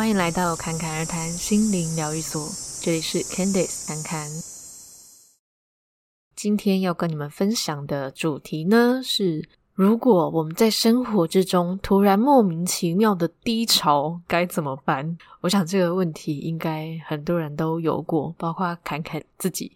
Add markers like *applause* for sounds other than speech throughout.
欢迎来到侃侃而谈心灵疗愈所，这里是 Candice 侃侃。今天要跟你们分享的主题呢是：如果我们在生活之中突然莫名其妙的低潮，该怎么办？我想这个问题应该很多人都有过，包括侃侃自己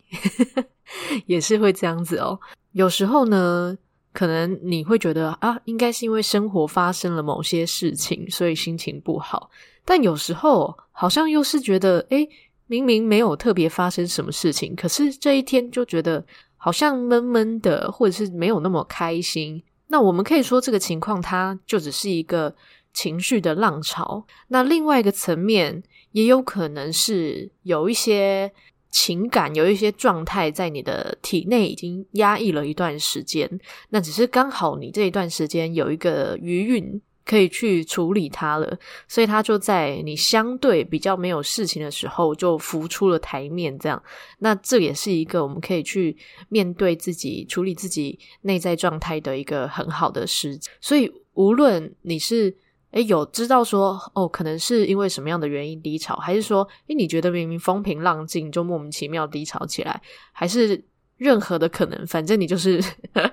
*laughs* 也是会这样子哦。有时候呢，可能你会觉得啊，应该是因为生活发生了某些事情，所以心情不好。但有时候好像又是觉得，诶，明明没有特别发生什么事情，可是这一天就觉得好像闷闷的，或者是没有那么开心。那我们可以说这个情况，它就只是一个情绪的浪潮。那另外一个层面，也有可能是有一些情感，有一些状态在你的体内已经压抑了一段时间，那只是刚好你这一段时间有一个余韵。可以去处理它了，所以它就在你相对比较没有事情的时候就浮出了台面。这样，那这也是一个我们可以去面对自己、处理自己内在状态的一个很好的时机。所以，无论你是诶有知道说哦，可能是因为什么样的原因低潮，还是说诶你觉得明明风平浪静就莫名其妙低潮起来，还是。任何的可能，反正你就是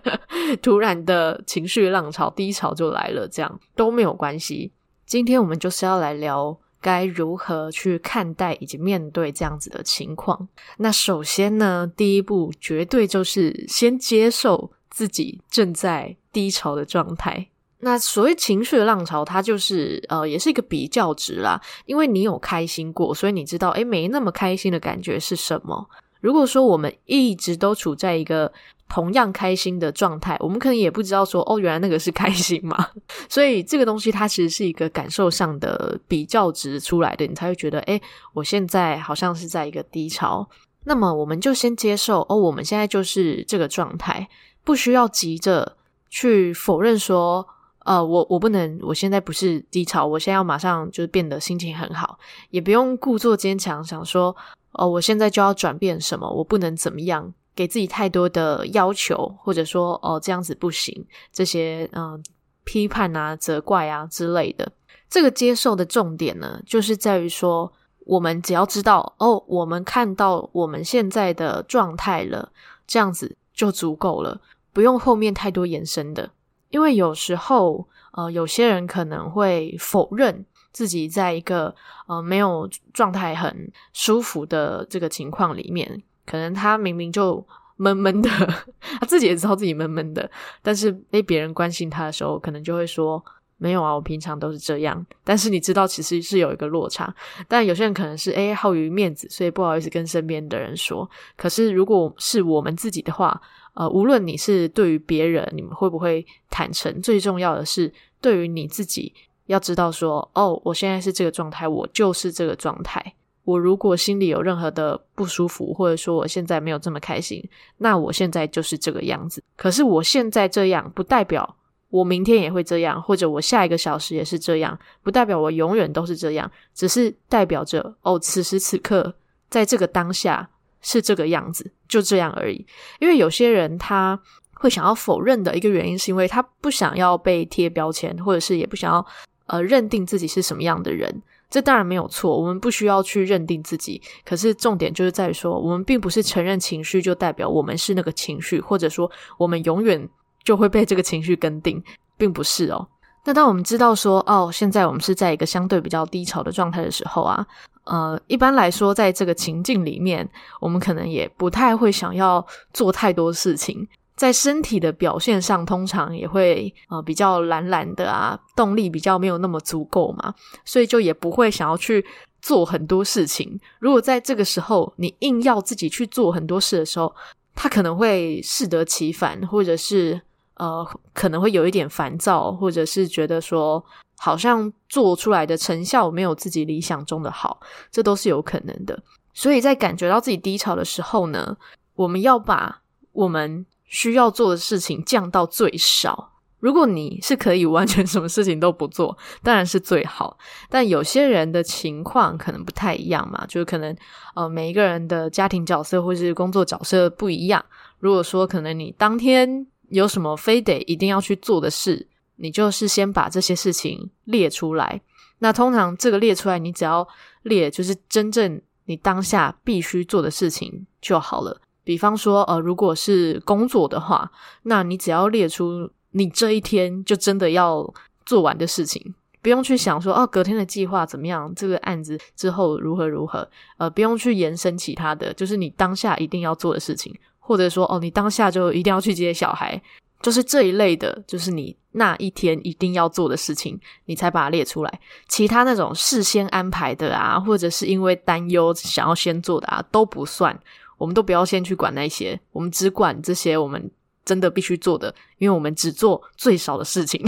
*laughs* 突然的情绪浪潮、低潮就来了，这样都没有关系。今天我们就是要来聊该如何去看待以及面对这样子的情况。那首先呢，第一步绝对就是先接受自己正在低潮的状态。那所谓情绪的浪潮，它就是呃，也是一个比较值啦，因为你有开心过，所以你知道，诶，没那么开心的感觉是什么。如果说我们一直都处在一个同样开心的状态，我们可能也不知道说哦，原来那个是开心嘛。*laughs* 所以这个东西它其实是一个感受上的比较值出来的，你才会觉得诶，我现在好像是在一个低潮。那么我们就先接受哦，我们现在就是这个状态，不需要急着去否认说，呃，我我不能，我现在不是低潮，我现在要马上就变得心情很好，也不用故作坚强，想说。哦，我现在就要转变什么？我不能怎么样？给自己太多的要求，或者说哦，这样子不行，这些嗯、批判啊、责怪啊之类的。这个接受的重点呢，就是在于说，我们只要知道哦，我们看到我们现在的状态了，这样子就足够了，不用后面太多延伸的。因为有时候呃，有些人可能会否认。自己在一个呃没有状态很舒服的这个情况里面，可能他明明就闷闷的，*laughs* 他自己也知道自己闷闷的，但是被别人关心他的时候，可能就会说没有啊，我平常都是这样。但是你知道，其实是有一个落差。但有些人可能是诶，好于面子，所以不好意思跟身边的人说。可是如果是我们自己的话，呃，无论你是对于别人，你们会不会坦诚？最重要的是对于你自己。要知道说，哦，我现在是这个状态，我就是这个状态。我如果心里有任何的不舒服，或者说我现在没有这么开心，那我现在就是这个样子。可是我现在这样，不代表我明天也会这样，或者我下一个小时也是这样，不代表我永远都是这样，只是代表着，哦，此时此刻，在这个当下是这个样子，就这样而已。因为有些人他会想要否认的一个原因，是因为他不想要被贴标签，或者是也不想要。呃，认定自己是什么样的人，这当然没有错。我们不需要去认定自己，可是重点就是在于说，我们并不是承认情绪就代表我们是那个情绪，或者说我们永远就会被这个情绪跟定，并不是哦。那当我们知道说，哦，现在我们是在一个相对比较低潮的状态的时候啊，呃，一般来说，在这个情境里面，我们可能也不太会想要做太多事情。在身体的表现上，通常也会呃比较懒懒的啊，动力比较没有那么足够嘛，所以就也不会想要去做很多事情。如果在这个时候你硬要自己去做很多事的时候，他可能会适得其反，或者是呃可能会有一点烦躁，或者是觉得说好像做出来的成效没有自己理想中的好，这都是有可能的。所以在感觉到自己低潮的时候呢，我们要把我们需要做的事情降到最少。如果你是可以完全什么事情都不做，当然是最好。但有些人的情况可能不太一样嘛，就是可能呃每一个人的家庭角色或是工作角色不一样。如果说可能你当天有什么非得一定要去做的事，你就是先把这些事情列出来。那通常这个列出来，你只要列就是真正你当下必须做的事情就好了。比方说，呃，如果是工作的话，那你只要列出你这一天就真的要做完的事情，不用去想说，哦，隔天的计划怎么样，这个案子之后如何如何，呃，不用去延伸其他的，就是你当下一定要做的事情，或者说，哦，你当下就一定要去接小孩。就是这一类的，就是你那一天一定要做的事情，你才把它列出来。其他那种事先安排的啊，或者是因为担忧想要先做的啊，都不算。我们都不要先去管那些，我们只管这些我们真的必须做的，因为我们只做最少的事情。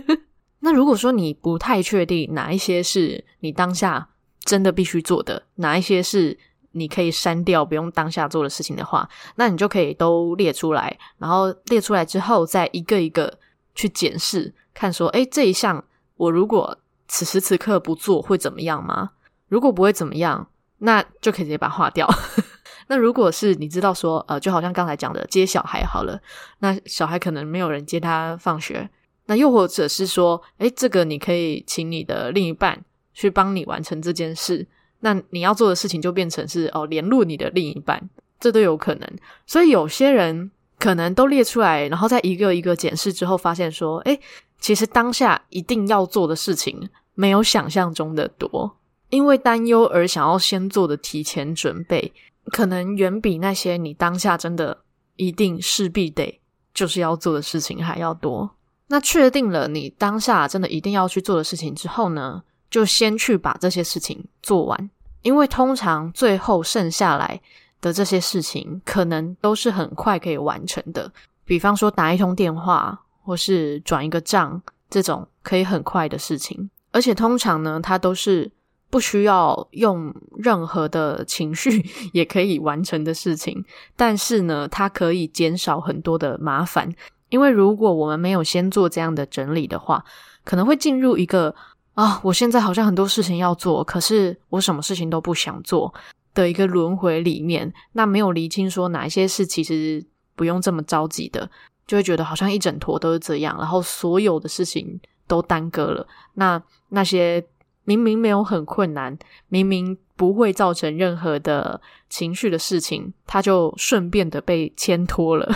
*laughs* 那如果说你不太确定哪一些是你当下真的必须做的，哪一些是你可以删掉，不用当下做的事情的话，那你就可以都列出来，然后列出来之后，再一个一个去检视，看说，诶，这一项我如果此时此刻不做会怎么样吗？如果不会怎么样，那就可以直接把它划掉。那如果是你知道说，呃，就好像刚才讲的接小孩好了，那小孩可能没有人接他放学，那又或者是说，诶，这个你可以请你的另一半去帮你完成这件事。那你要做的事情就变成是哦，联络你的另一半，这都有可能。所以有些人可能都列出来，然后再一个一个检视之后，发现说，诶，其实当下一定要做的事情没有想象中的多，因为担忧而想要先做的提前准备，可能远比那些你当下真的一定势必得就是要做的事情还要多。那确定了你当下真的一定要去做的事情之后呢，就先去把这些事情做完，因为通常最后剩下来的这些事情，可能都是很快可以完成的。比方说打一通电话，或是转一个账，这种可以很快的事情。而且通常呢，它都是不需要用任何的情绪 *laughs* 也可以完成的事情。但是呢，它可以减少很多的麻烦，因为如果我们没有先做这样的整理的话，可能会进入一个。啊、我现在好像很多事情要做，可是我什么事情都不想做的一个轮回里面，那没有厘清说哪一些事其实不用这么着急的，就会觉得好像一整坨都是这样，然后所有的事情都耽搁了。那那些明明没有很困难，明明不会造成任何的情绪的事情，它就顺便的被牵拖了。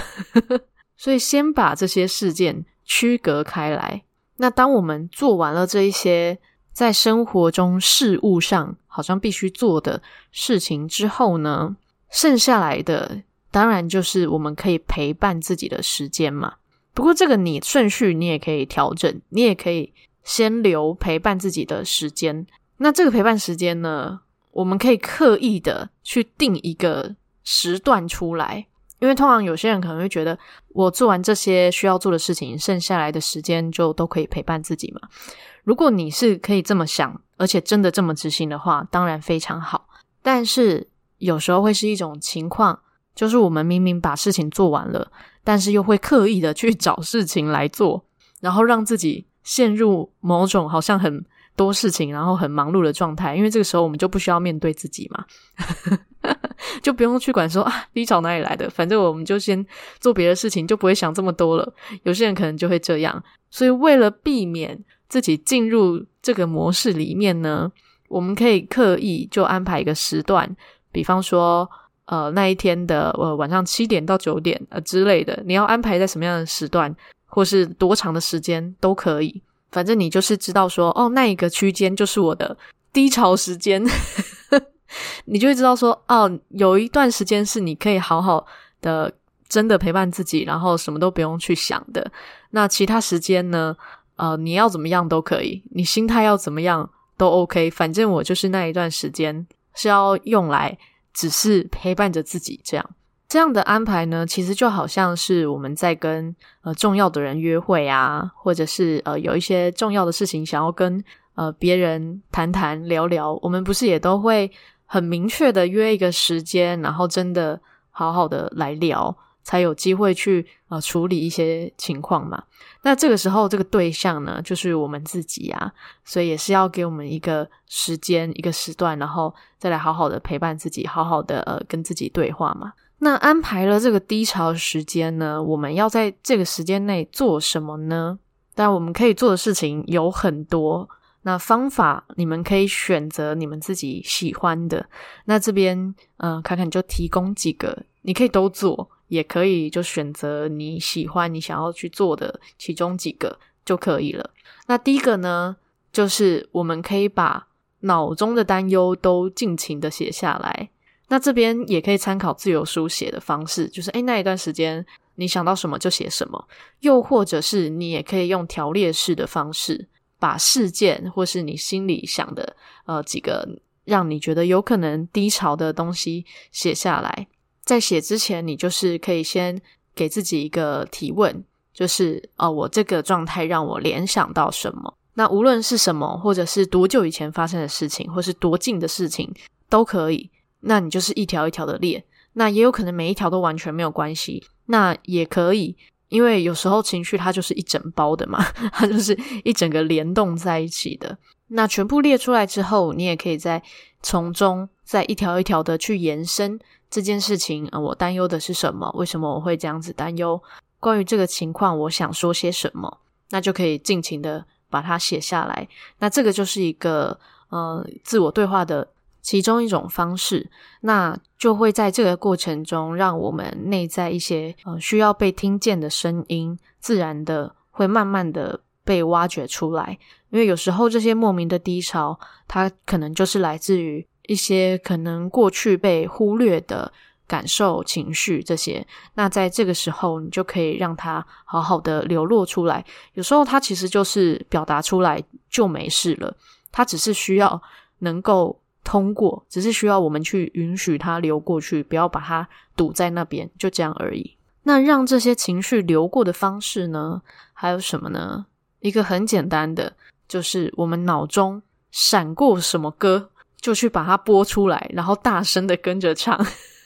*laughs* 所以先把这些事件区隔开来。那当我们做完了这一些在生活中事物上好像必须做的事情之后呢，剩下来的当然就是我们可以陪伴自己的时间嘛。不过这个你顺序你也可以调整，你也可以先留陪伴自己的时间。那这个陪伴时间呢，我们可以刻意的去定一个时段出来。因为通常有些人可能会觉得，我做完这些需要做的事情，剩下来的时间就都可以陪伴自己嘛。如果你是可以这么想，而且真的这么执行的话，当然非常好。但是有时候会是一种情况，就是我们明明把事情做完了，但是又会刻意的去 *laughs* 找事情来做，然后让自己陷入某种好像很多事情，然后很忙碌的状态。因为这个时候我们就不需要面对自己嘛。*laughs* 就不用去管说啊，低潮哪里来的，反正我们就先做别的事情，就不会想这么多了。有些人可能就会这样，所以为了避免自己进入这个模式里面呢，我们可以刻意就安排一个时段，比方说呃那一天的呃晚上七点到九点呃之类的，你要安排在什么样的时段，或是多长的时间都可以，反正你就是知道说哦，那一个区间就是我的低潮时间。*laughs* 你就会知道说，哦，有一段时间是你可以好好的真的陪伴自己，然后什么都不用去想的。那其他时间呢？呃，你要怎么样都可以，你心态要怎么样都 OK。反正我就是那一段时间是要用来只是陪伴着自己这样。这样的安排呢，其实就好像是我们在跟呃重要的人约会啊，或者是呃有一些重要的事情想要跟呃别人谈谈聊聊，我们不是也都会。很明确的约一个时间，然后真的好好的来聊，才有机会去呃处理一些情况嘛。那这个时候，这个对象呢，就是我们自己啊，所以也是要给我们一个时间、一个时段，然后再来好好的陪伴自己，好好的呃跟自己对话嘛。那安排了这个低潮时间呢，我们要在这个时间内做什么呢？但我们可以做的事情有很多。那方法你们可以选择你们自己喜欢的。那这边，嗯、呃，卡卡就提供几个，你可以都做，也可以就选择你喜欢、你想要去做的其中几个就可以了。那第一个呢，就是我们可以把脑中的担忧都尽情的写下来。那这边也可以参考自由书写的方式，就是诶，那一段时间你想到什么就写什么，又或者是你也可以用条列式的方式。把事件或是你心里想的呃几个让你觉得有可能低潮的东西写下来，在写之前，你就是可以先给自己一个提问，就是哦，我这个状态让我联想到什么？那无论是什么，或者是多久以前发生的事情，或是多近的事情都可以。那你就是一条一条的列，那也有可能每一条都完全没有关系，那也可以。因为有时候情绪它就是一整包的嘛，*laughs* 它就是一整个联动在一起的。那全部列出来之后，你也可以在从中再一条一条的去延伸这件事情。呃，我担忧的是什么？为什么我会这样子担忧？关于这个情况，我想说些什么？那就可以尽情的把它写下来。那这个就是一个呃自我对话的。其中一种方式，那就会在这个过程中，让我们内在一些呃需要被听见的声音，自然的会慢慢的被挖掘出来。因为有时候这些莫名的低潮，它可能就是来自于一些可能过去被忽略的感受、情绪这些。那在这个时候，你就可以让它好好的流露出来。有时候它其实就是表达出来就没事了，它只是需要能够。通过，只是需要我们去允许它流过去，不要把它堵在那边，就这样而已。那让这些情绪流过的方式呢？还有什么呢？一个很简单的，就是我们脑中闪过什么歌，就去把它播出来，然后大声的跟着唱。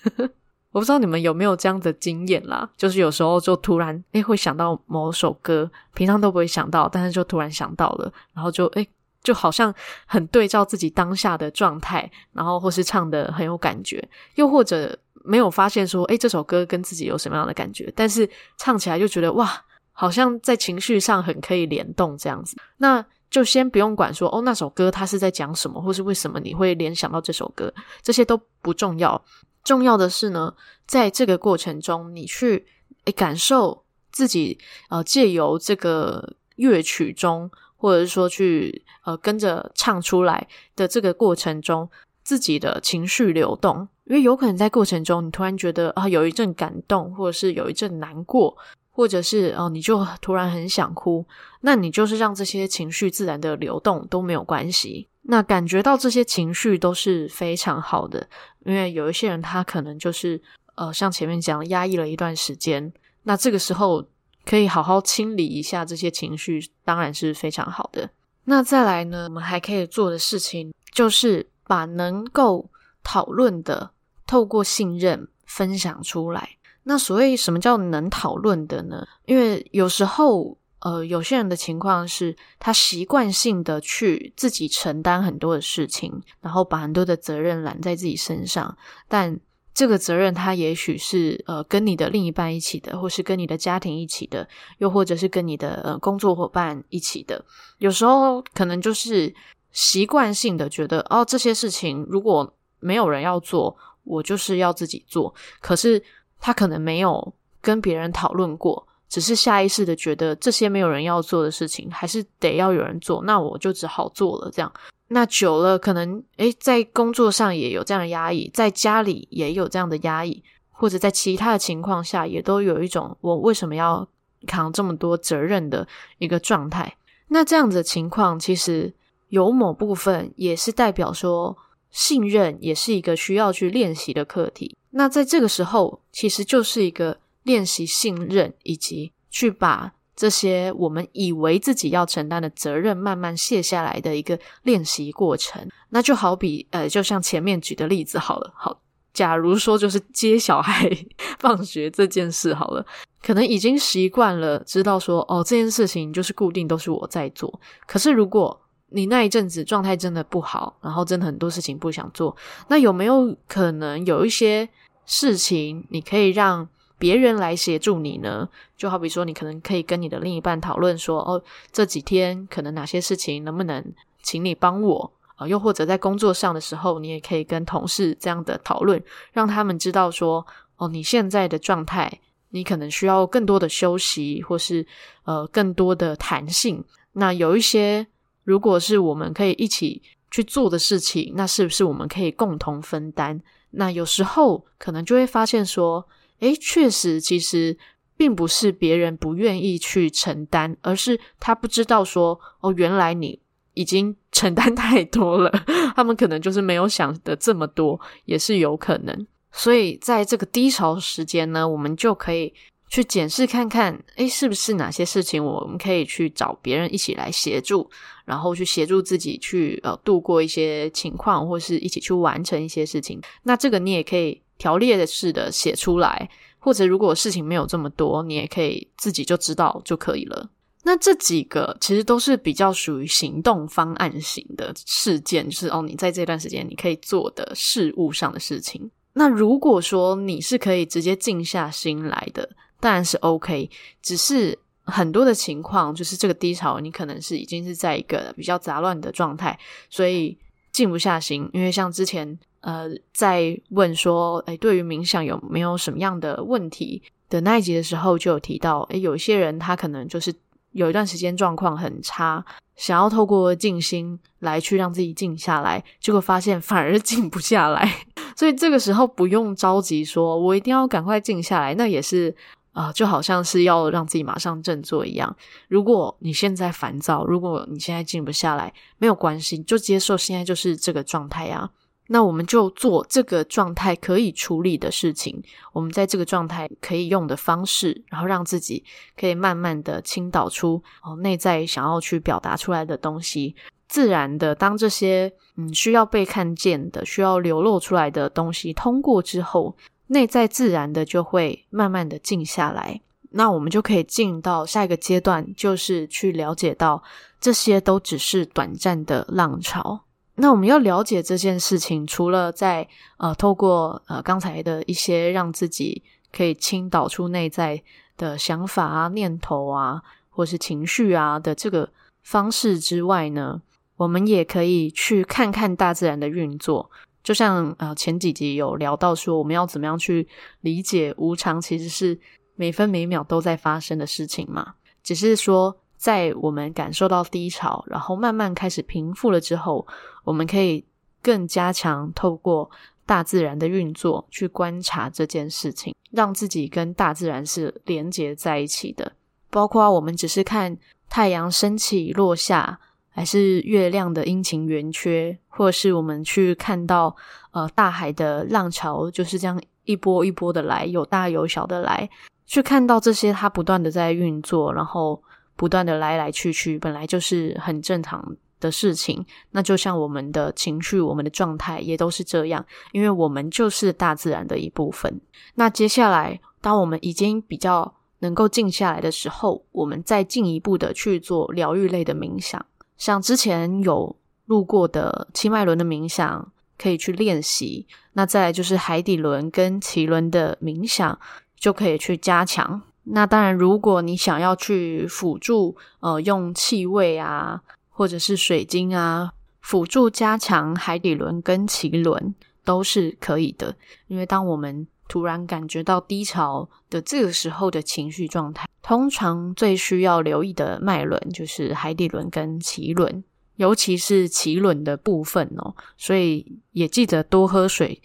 *laughs* 我不知道你们有没有这样的经验啦，就是有时候就突然诶会想到某首歌，平常都不会想到，但是就突然想到了，然后就诶就好像很对照自己当下的状态，然后或是唱得很有感觉，又或者没有发现说，诶，这首歌跟自己有什么样的感觉，但是唱起来就觉得哇，好像在情绪上很可以联动这样子。那就先不用管说，哦，那首歌它是在讲什么，或是为什么你会联想到这首歌，这些都不重要。重要的是呢，在这个过程中，你去诶感受自己，呃，借由这个乐曲中。或者是说去呃跟着唱出来的这个过程中，自己的情绪流动，因为有可能在过程中你突然觉得啊有一阵感动，或者是有一阵难过，或者是哦你就 *laughs* 突然很想哭，那你就是让这些情绪自然的流动都没有关系。那感觉到这些情绪都是非常好的，因为有一些人他可能就是呃像前面讲压抑了一段时间，那这个时候。可以好好清理一下这些情绪，当然是非常好的。那再来呢，我们还可以做的事情就是把能够讨论的透过信任分享出来。那所谓什么叫能讨论的呢？因为有时候，呃，有些人的情况是他习惯性的去自己承担很多的事情，然后把很多的责任揽在自己身上，但。这个责任，他也许是呃跟你的另一半一起的，或是跟你的家庭一起的，又或者是跟你的呃工作伙伴一起的。有时候可能就是习惯性的觉得，哦，这些事情如果没有人要做，我就是要自己做。可是他可能没有跟别人讨论过，只是下意识的觉得这些没有人要做的事情，还是得要有人做，那我就只好做了这样。那久了，可能诶，在工作上也有这样的压抑，在家里也有这样的压抑，或者在其他的情况下，也都有一种我为什么要扛这么多责任的一个状态。那这样子的情况，其实有某部分也是代表说，信任也是一个需要去练习的课题。那在这个时候，其实就是一个练习信任，以及去把。这些我们以为自己要承担的责任，慢慢卸下来的一个练习过程。那就好比，呃，就像前面举的例子好了。好，假如说就是接小孩 *laughs* 放学这件事好了，可能已经习惯了，知道说哦，这件事情就是固定都是我在做。可是如果你那一阵子状态真的不好，然后真的很多事情不想做，那有没有可能有一些事情你可以让别人来协助你呢？就好比说，你可能可以跟你的另一半讨论说，哦，这几天可能哪些事情能不能请你帮我啊，又或者在工作上的时候，你也可以跟同事这样的讨论，让他们知道说，哦，你现在的状态，你可能需要更多的休息，或是呃更多的弹性。那有一些，如果是我们可以一起去做的事情，那是不是我们可以共同分担？那有时候可能就会发现说，诶，确实，其实并不是别人不愿意去承担，而是他不知道说，哦，原来你已经承担 *laughs* 太多了，他们可能就是没有想的这么多，也是有可能。所以在这个低潮时间呢，我们就可以去检视看看，诶，是不是哪些事情我们可以去找别人一起来协助。然后去协助自己去呃度过一些情况，或是一起去完成一些事情。那这个你也可以条列式的写出来，或者如果事情没有这么多，你也可以自己就知道就可以了。那这几个其实都是比较属于行动方案型的事件，就是哦，你在这段时间你可以做的事物上的事情。那如果说你是可以直接静下心来的，当然是 OK，只是。很多的情况就是这个低潮，你可能是已经是在一个比较杂乱的状态，所以静不下心。因为像之前呃在问说，诶，对于冥想有没有什么样的问题的那一集的时候，就有提到，诶，有些人他可能就是有一段时间状况很差，想要透过静心来去让自己静下来，结果发现反而静不下来。*laughs* 所以这个时候不用着急说，我一定要赶快静下来，那也是。啊、就好像是要让自己马上振作一样。如果你现在烦躁，如果你现在静不下来，没有关系，就接受现在就是这个状态啊。那我们就做这个状态可以处理的事情，我们在这个状态可以用的方式，然后让自己可以慢慢的倾倒出哦内在想要去表达出来的东西。自然的，当这些嗯需要被看见的、需要流露出来的东西通过之后。内在自然的就会慢慢的静下来，那我们就可以进到下一个阶段，就是去了解到这些都只是短暂的浪潮。那我们要了解这件事情，除了在呃透过呃刚才的一些让自己可以倾倒出内在的想法啊、念头啊，或是情绪啊的这个方式之外呢，我们也可以去看看大自然的运作。就像呃前几集有聊到说，我们要怎么样去理解无常，其实是每分每秒都在发生的事情嘛。只是说，在我们感受到低潮，然后慢慢开始平复了之后，我们可以更加强透过大自然的运作去观察这件事情，让自己跟大自然是连接在一起的。包括我们只是看太阳升起落下。还是月亮的阴晴圆缺，或是我们去看到呃大海的浪潮就是这样一波一波的来，有大有小的来，去看到这些它不断的在运作，然后不断的来来去去，本来就是很正常的事情。那就像我们的情绪、我们的状态也都是这样，因为我们就是大自然的一部分。那接下来，当我们已经比较能够静下来的时候，我们再进一步的去做疗愈类的冥想。像之前有录过的七脉轮的冥想，可以去练习。那再就是海底轮跟脐轮的冥想，就可以去加强。那当然，如果你想要去辅助，呃，用气味啊，或者是水晶啊，辅助加强海底轮跟脐轮，都是可以的。因为当我们突然感觉到低潮的这个时候的情绪状态，通常最需要留意的脉轮就是海底轮跟脐轮，尤其是脐轮的部分哦。所以也记得多喝水，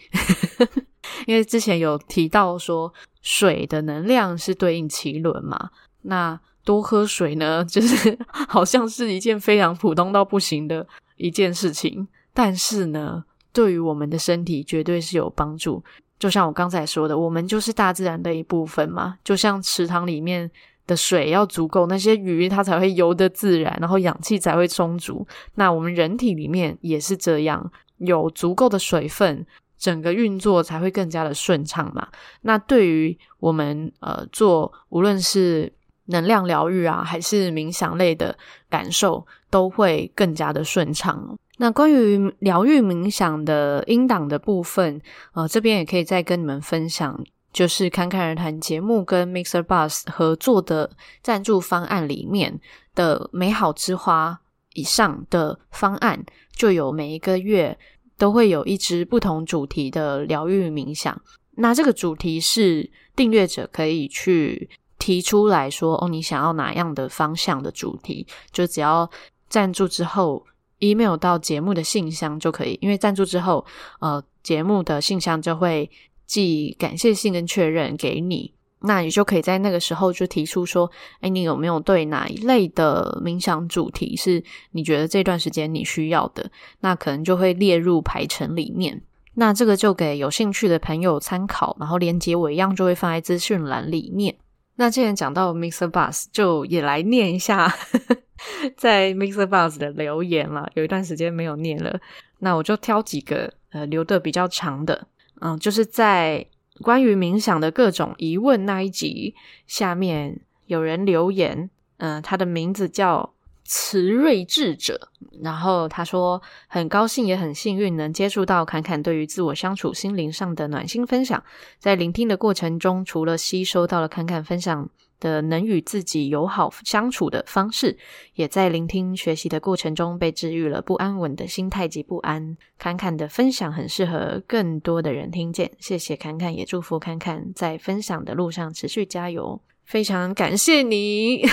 *laughs* 因为之前有提到说水的能量是对应脐轮嘛。那多喝水呢，就是 *laughs* 好像是一件非常普通到不行的一件事情，但是呢，对于我们的身体绝对是有帮助。就像我刚才说的，我们就是大自然的一部分嘛。就像池塘里面的水要足够，那些鱼它才会游得自然，然后氧气才会充足。那我们人体里面也是这样，有足够的水分，整个运作才会更加的顺畅嘛。那对于我们呃做无论是能量疗愈啊，还是冥想类的感受，都会更加的顺畅。那关于疗愈冥想的音档的部分，呃，这边也可以再跟你们分享，就是侃侃而谈节目跟 Mixer Bus 合作的赞助方案里面的美好之花以上的方案，就有每一个月都会有一支不同主题的疗愈冥想。那这个主题是订阅者可以去提出来说，哦，你想要哪样的方向的主题，就只要赞助之后，email 到节目的信箱就可以。因为赞助之后，呃，节目的信箱就会寄感谢信跟确认给你。那你就可以在那个时候就提出说，哎，你有没有对哪一类的冥想主题是你觉得这段时间你需要的？那可能就会列入排程里面。那这个就给有兴趣的朋友参考，然后连结我一样就会放在资讯栏里面。那既然讲到 Mr. Bus，就也来念一下 *laughs* 在 Mr. Bus 的留言了。有一段时间没有念了，那我就挑几个呃留的比较长的，嗯，就是在关于冥想的各种疑问那一集下面有人留言，嗯，他的名字叫。慈睿智者，然后他说很高兴也很幸运能接触到侃侃对于自我相处心灵上的暖心分享，在聆听的过程中，除了吸收到了侃侃分享的能与自己友好相处的方式，也在聆听学习的过程中被治愈了不安稳的心态及不安。侃侃的分享很适合更多的人听见，谢谢侃侃，也祝福侃侃在分享的路上持续加油，非常感谢你。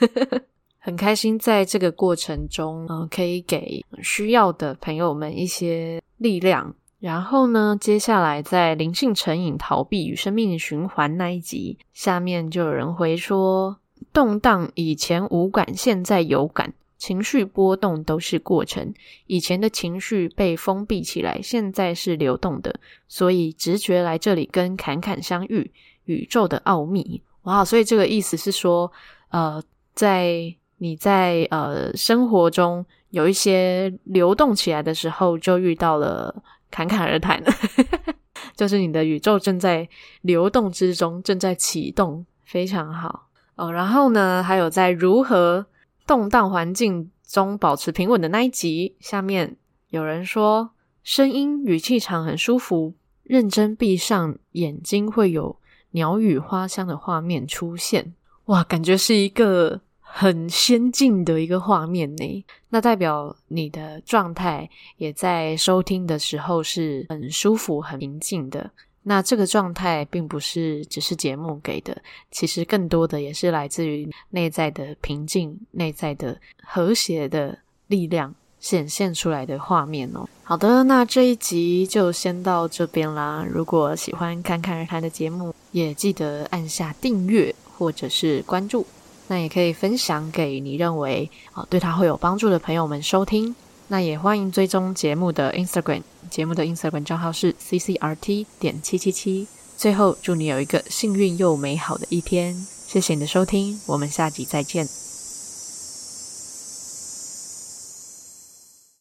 *laughs* 很开心在这个过程中，嗯、呃，可以给需要的朋友们一些力量。然后呢，接下来在灵性成瘾、逃避与生命循环那一集，下面就有人回说：动荡以前无感，现在有感，情绪波动都是过程。以前的情绪被封闭起来，现在是流动的，所以直觉来这里跟坎坎相遇，宇宙的奥秘。哇，所以这个意思是说，呃，在你在呃生活中有一些流动起来的时候，就遇到了侃侃而谈，*laughs* 就是你的宇宙正在流动之中，正在启动，非常好哦。然后呢，还有在如何动荡环境中保持平稳的那一集，下面有人说声音与气场很舒服，认真闭上眼睛会有鸟语花香的画面出现，哇，感觉是一个。很先进的一个画面呢，那代表你的状态也在收听的时候是很舒服、很平静的。那这个状态并不是只是节目给的，其实更多的也是来自于内在的平静、内在的和谐的力量显现出来的画面哦。好的，那这一集就先到这边啦。如果喜欢坎坎而谈的节目，也记得按下订阅或者是关注。那也可以分享给你认为啊对他会有帮助的朋友们收听。那也欢迎追踪节目的 Instagram，节目的 Instagram 账号是 ccrt 点七七七。最后祝你有一个幸运又美好的一天。谢谢你的收听，我们下集再见。